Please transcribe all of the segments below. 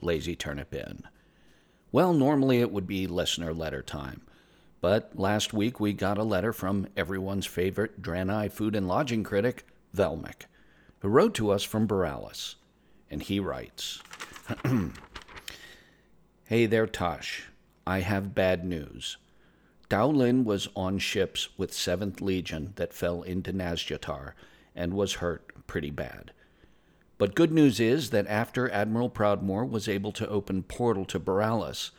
Lazy Turnip Inn. Well, normally it would be listener letter time, but last week we got a letter from everyone's favorite Draenei food and lodging critic, Velmic, who wrote to us from Boralus. And he writes Hey there, Tosh. I have bad news. Tao Lin was on ships with 7th Legion that fell into Nazjatar and was hurt pretty bad. But good news is that after Admiral Proudmoore was able to open portal to Boralus,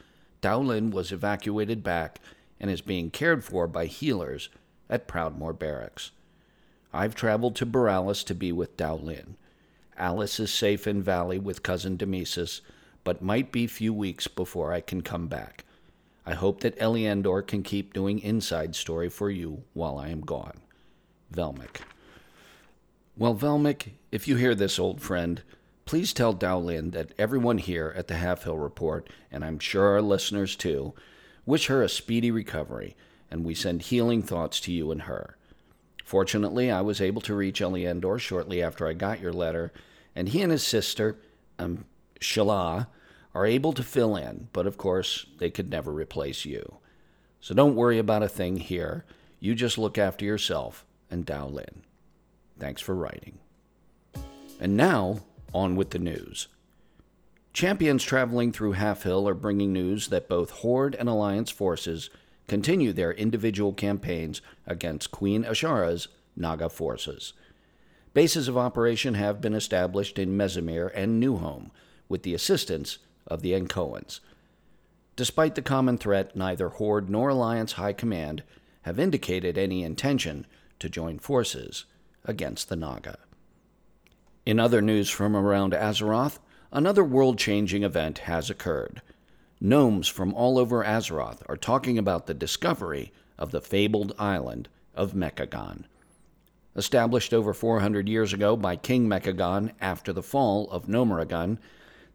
Tao Lin was evacuated back and is being cared for by healers at Proudmoore Barracks. I've traveled to Boralus to be with Tao Lin. Alice is safe in Valley with cousin Demesis, but might be few weeks before I can come back. I hope that Eliandor can keep doing inside story for you while I am gone. Velmic. Well, Velmic, if you hear this, old friend, please tell Tao Lin that everyone here at the Half Hill Report, and I'm sure our listeners too, wish her a speedy recovery, and we send healing thoughts to you and her. Fortunately, I was able to reach Eliandor shortly after I got your letter, and he and his sister, um, Shala, are able to fill in, but of course, they could never replace you. So don't worry about a thing here. You just look after yourself and Tao Lin. Thanks for writing. And now, on with the news. Champions traveling through Halfhill are bringing news that both Horde and Alliance forces continue their individual campaigns against Queen Azshara's Naga forces. Bases of operation have been established in Mezzamere and Newhome with the assistance of the Ankoans. Despite the common threat, neither Horde nor Alliance High Command have indicated any intention to join forces against the Naga. In other news from around Azeroth, another world changing event has occurred. Gnomes from all over Azeroth are talking about the discovery of the fabled island of Mechagon. Established over 400 years ago by King Mechagon after the fall of Gnomeregan,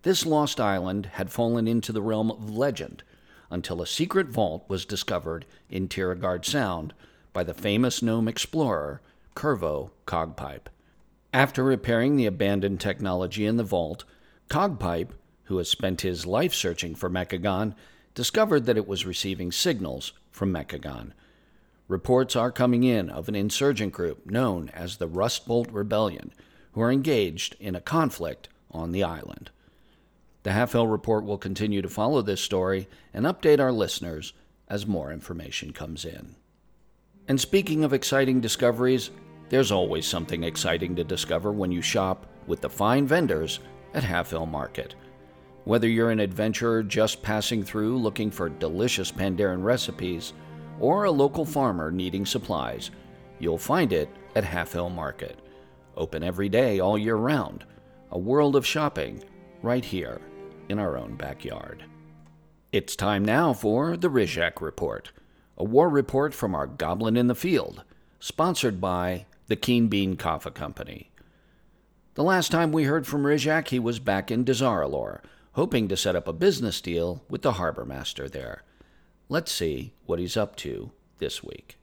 this lost island had fallen into the realm of legend until a secret vault was discovered in Tiragarde Sound by the famous gnome explorer Curvo Cogpipe. After repairing the abandoned technology in the vault, Cogpipe, who has spent his life searching for Mechagon, discovered that it was receiving signals from Mechagon. Reports are coming in of an insurgent group known as the Rustbolt Rebellion, who are engaged in a conflict on the island. The Half Report will continue to follow this story and update our listeners as more information comes in. And speaking of exciting discoveries, there's always something exciting to discover when you shop with the fine vendors at Halfhill Market. Whether you're an adventurer just passing through looking for delicious Pandaren recipes, or a local farmer needing supplies, you'll find it at Halfhill Market. Open every day all year round. A world of shopping right here in our own backyard. It's time now for the Rizhak Report, a war report from our Goblin in the Field, sponsored by the Keen Bean Kaffa Company. The last time we heard from Rizhak, he was back in Dazar'alor, hoping to set up a business deal with the harbor master there. Let's see what he's up to this week.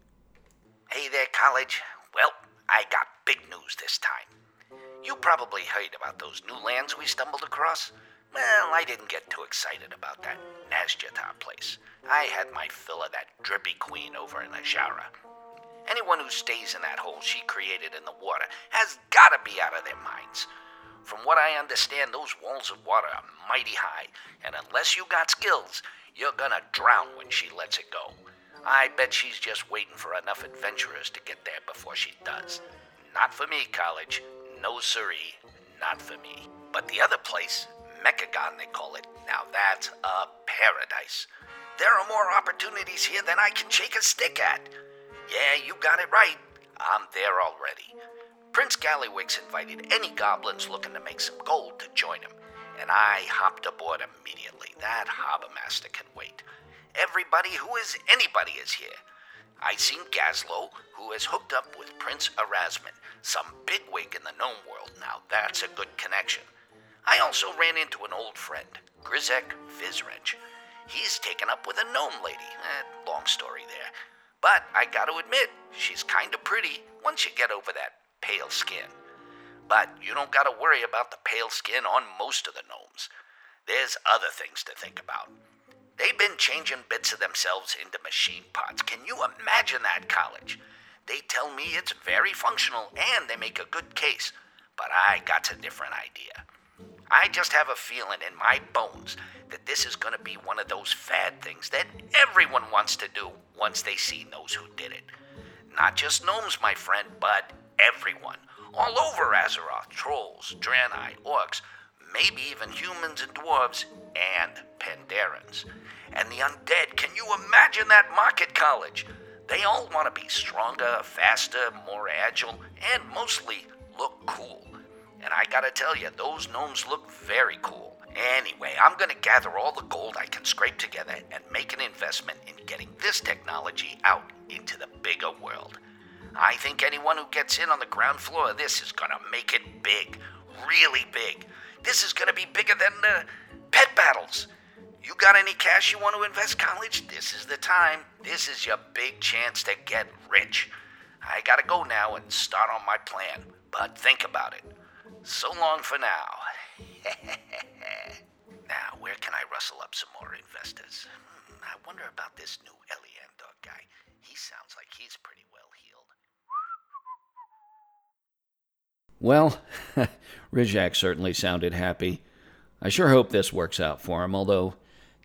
Hey there, college. Well, I got big news this time. You probably heard about those new lands we stumbled across. Well, I didn't get too excited about that Nazjatar place. I had my fill of that drippy queen over in Azshara. Anyone who stays in that hole she created in the water has gotta be out of their minds. From what I understand, those walls of water are mighty high, and unless you got skills, you're gonna drown when she lets it go. I bet she's just waiting for enough adventurers to get there before she does. Not for me, college. No siree. Not for me. But the other place, Mechagon they call it, now that's a paradise. There are more opportunities here than I can shake a stick at. Yeah, you got it right. I'm there already. Prince Gallywix invited any goblins looking to make some gold to join him, and I hopped aboard immediately. That harbor master can wait. Everybody who is anybody is here. I seen Gazlowe, who has hooked up with Prince Erazmin, some bigwig in the gnome world. Now that's a good connection. I also ran into an old friend, Grizzek Fizzwrench. He's taken up with a gnome lady. Eh, long story there. But I gotta admit, she's kinda pretty once you get over that pale skin. But you don't gotta worry about the pale skin on most of the gnomes. There's other things to think about. They've been changing bits of themselves into machine parts. Can you imagine that, college? They tell me it's very functional and they make a good case, but I got a different idea. I just have a feeling in my bones that this is going to be one of those fad things that everyone wants to do once they see those who did it. Not just gnomes, my friend, but everyone. All over Azeroth trolls, Draenei, orcs, maybe even humans and dwarves, and Pandarans. And the undead, can you imagine that market college? They all want to be stronger, faster, more agile, and mostly look cool. And I gotta tell you, those gnomes look very cool. Anyway, I'm gonna gather all the gold I can scrape together and make an investment in getting this technology out into the bigger world. I think anyone who gets in on the ground floor of this is gonna make it big, really big. This is gonna be bigger than uh, pet battles. You got any cash you want to invest, college? This is the time. This is your big chance to get rich. I gotta go now and start on my plan, but think about it. So long for now. now, where can I rustle up some more investors? Hmm, I wonder about this new Eliandor guy. He sounds like he's pretty well healed. Well, Rizhak certainly sounded happy. I sure hope this works out for him, although,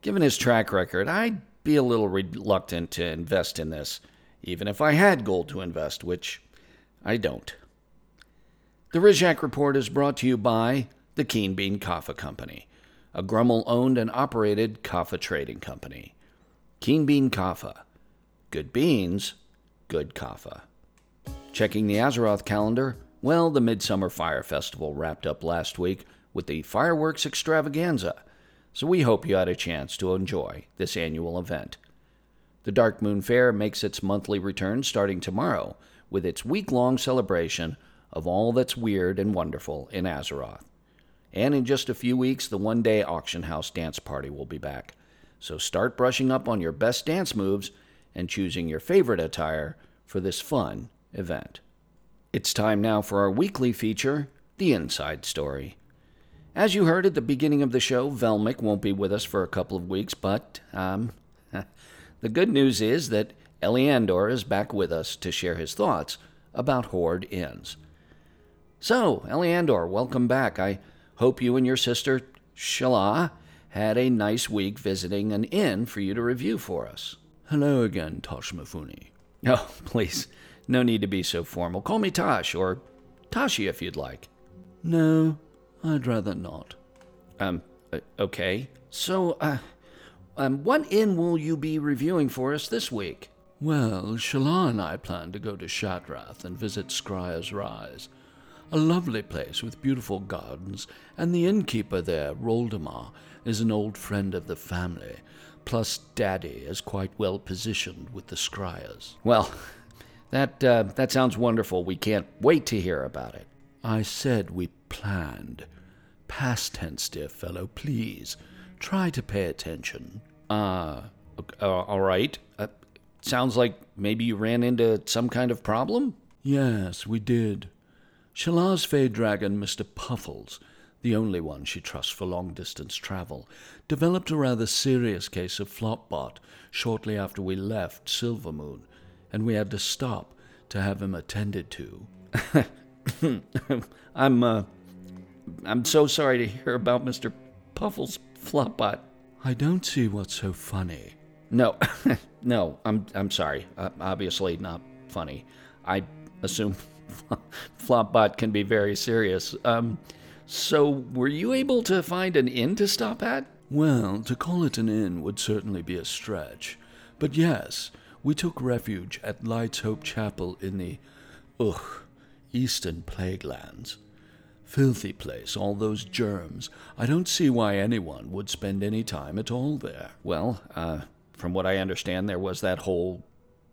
given his track record, I'd be a little reluctant to invest in this, even if I had gold to invest, which I don't. The Rizhak Report is brought to you by the Keen Bean Kaffa Company, a Grummel owned and operated kaffa trading company. Keen Bean Kaffa. Good beans, good kaffa. Checking the Azeroth calendar, well, the Midsummer Fire Festival wrapped up last week with the fireworks extravaganza, so we hope you had a chance to enjoy this annual event. The Darkmoon Faire makes its monthly return starting tomorrow with its week long celebration of all that's weird and wonderful in Azeroth. And in just a few weeks, the one day auction house dance party will be back. So start brushing up on your best dance moves and choosing your favorite attire for this fun event. It's time now for our weekly feature, The Inside Story. As you heard at the beginning of the show, Velmic won't be with us for a couple of weeks, but um, the good news is that Eliandor is back with us to share his thoughts about Horde Inns. So, Eliandor, welcome back. I hope you and your sister, Shala, had a nice week visiting an inn for you to review for us. Hello again, Tosh Mifune. Oh, please, no need to be so formal. Call me Tosh, or Tashi if you'd like. No, I'd rather not. Um, uh, okay. So, uh, um, what inn will you be reviewing for us this week? Well, Shala and I plan to go to Shattrath and visit Scryer's Rise a lovely place with beautiful gardens, and the innkeeper there, Roldemar, is an old friend of the family. Plus, Daddy is quite well positioned with the Scryers. Well, that uh, that sounds wonderful. We can't wait to hear about it. I said we planned. Past tense, dear fellow. Please try to pay attention. Uh, uh all right. Uh, sounds like maybe you ran into some kind of problem. Yes, we did. Shala's Fey dragon, Mr. Puffles, the only one she trusts for long distance travel, developed a rather serious case of flopbot shortly after we left Silvermoon, and we had to stop to have him attended to. I'm, uh, I'm so sorry to hear about Mr. Puffles' flopbot. I don't see what's so funny. No, no, I'm, I'm sorry. Uh, obviously not funny. I assume Flopbot can be very serious. Um, so, were you able to find an inn to stop at? Well, to call it an inn would certainly be a stretch. But yes, we took refuge at Light's Hope Chapel in the, ugh, Eastern Plaguelands. Filthy place, all those germs. I don't see why anyone would spend any time at all there. Well, uh, from what I understand, there was that whole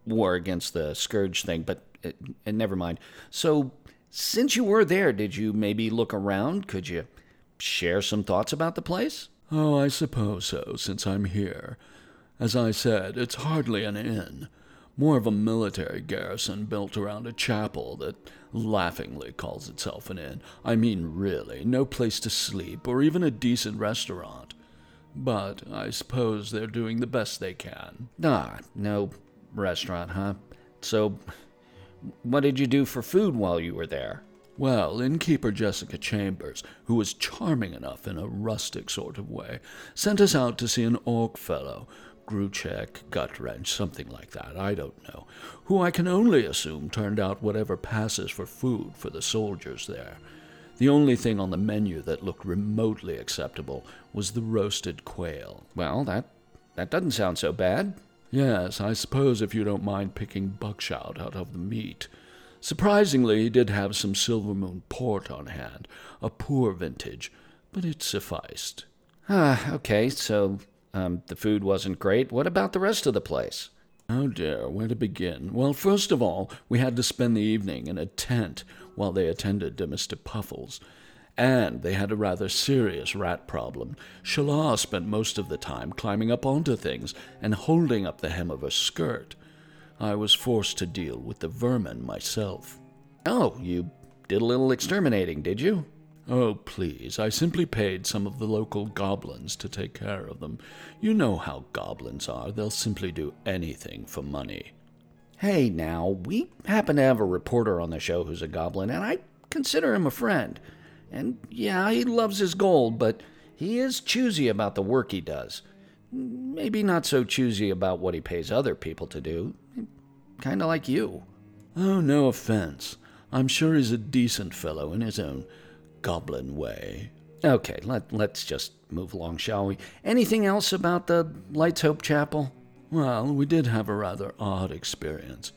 war against the scourge thing, but uh, and never mind. So, since you were there, did you maybe look around? Could you share some thoughts about the place? Oh, I suppose so, since I'm here. As I said, it's hardly an inn. More of a military garrison built around a chapel that laughingly calls itself an inn. I mean, really, no place to sleep or even a decent restaurant. But I suppose they're doing the best they can. Ah, no restaurant, huh? So, what did you do for food while you were there? Well, innkeeper Jessica Chambers, who was charming enough in a rustic sort of way, sent us out to see an orc fellow, Gruchek, Gutwrench, something like that, I don't know, who I can only assume turned out whatever passes for food for the soldiers there. The only thing on the menu that looked remotely acceptable was the roasted quail. Well, that that doesn't sound so bad. Yes, I suppose if you don't mind picking buckshot out of the meat. Surprisingly, he did have some Silvermoon port on hand, a poor vintage, but it sufficed. Ah, okay, so um, the food wasn't great. What about the rest of the place? Oh dear, where to begin? Well, first of all, we had to spend the evening in a tent while they attended to Mr. Puffles. And they had a rather serious rat problem. Shala spent most of the time climbing up onto things and holding up the hem of her skirt. I was forced to deal with the vermin myself. Oh, you did a little exterminating, did you? Oh, please, I simply paid some of the local goblins to take care of them. You know how goblins are, they'll simply do anything for money. Hey, now, we happen to have a reporter on the show who's a goblin, and I consider him a friend. And yeah, he loves his gold, but he is choosy about the work he does. Maybe not so choosy about what he pays other people to do. Kind of like you. Oh, no offense. I'm sure he's a decent fellow in his own goblin way. Okay, let, let's just move along, shall we? Anything else about the Lights Hope Chapel? Well, we did have a rather odd experience.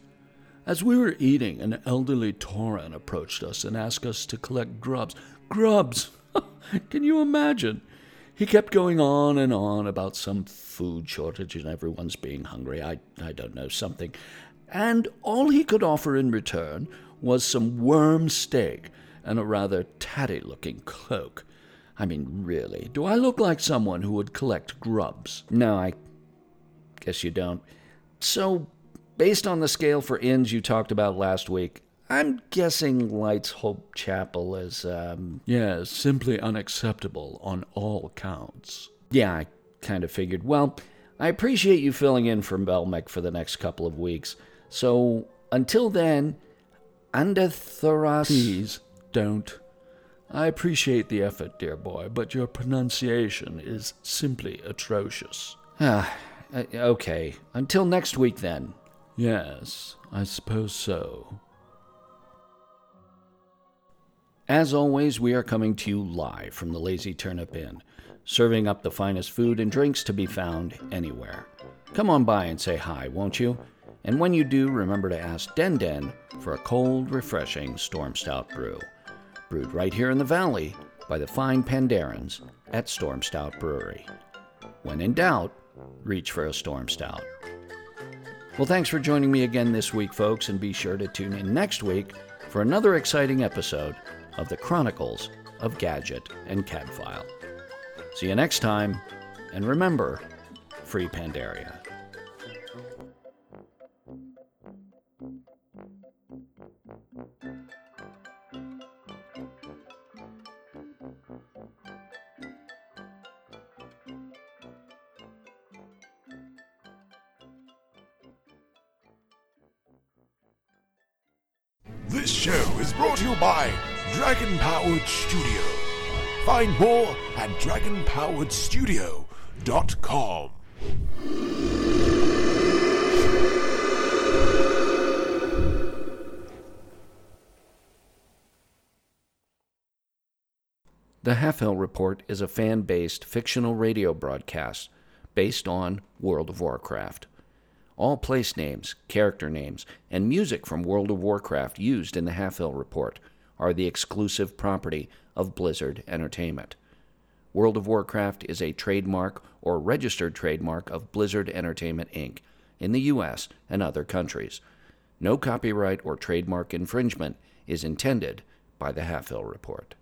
As we were eating, an elderly Tauren approached us and asked us to collect grubs. Grubs! Can you imagine? He kept going on and on about some food shortage and everyone's being hungry. I, I don't know, something. And all he could offer in return was some worm steak and a rather tatty looking cloak. I mean, really, do I look like someone who would collect grubs? No, I guess you don't. So, based on the scale for inns you talked about last week, I'm guessing Lights Hope Chapel is, um. Yes, simply unacceptable on all counts. Yeah, I kind of figured. Well, I appreciate you filling in for Velmic for the next couple of weeks. So, until then, Andethoras. Please, don't. I appreciate the effort, dear boy, but your pronunciation is simply atrocious. Ah, okay. Until next week, then. Yes, I suppose so. As always, we are coming to you live from the Lazy Turnip Inn, serving up the finest food and drinks to be found anywhere. Come on by and say hi, won't you? And when you do, remember to ask Den Den for a cold, refreshing Stormstout brew. Brewed right here in the valley by the fine Pandarans at Stormstout Brewery. When in doubt, reach for a Stormstout. Well, thanks for joining me again this week, folks, and be sure to tune in next week for another exciting episode of the Chronicles of Gadget and Cadfile. See you next time, and remember, free Pandaria. This show is brought to you by Dragon Powered Studio. Find more at dragonpoweredstudio.com. The Halfhill Report is a fan based fictional radio broadcast based on World of Warcraft. All place names, character names, and music from World of Warcraft used in the Halfhill Report are the exclusive property of Blizzard Entertainment. World of Warcraft is a trademark or registered trademark of Blizzard Entertainment Inc. in the U.S. and other countries. No copyright or trademark infringement is intended by the Halfhill Report.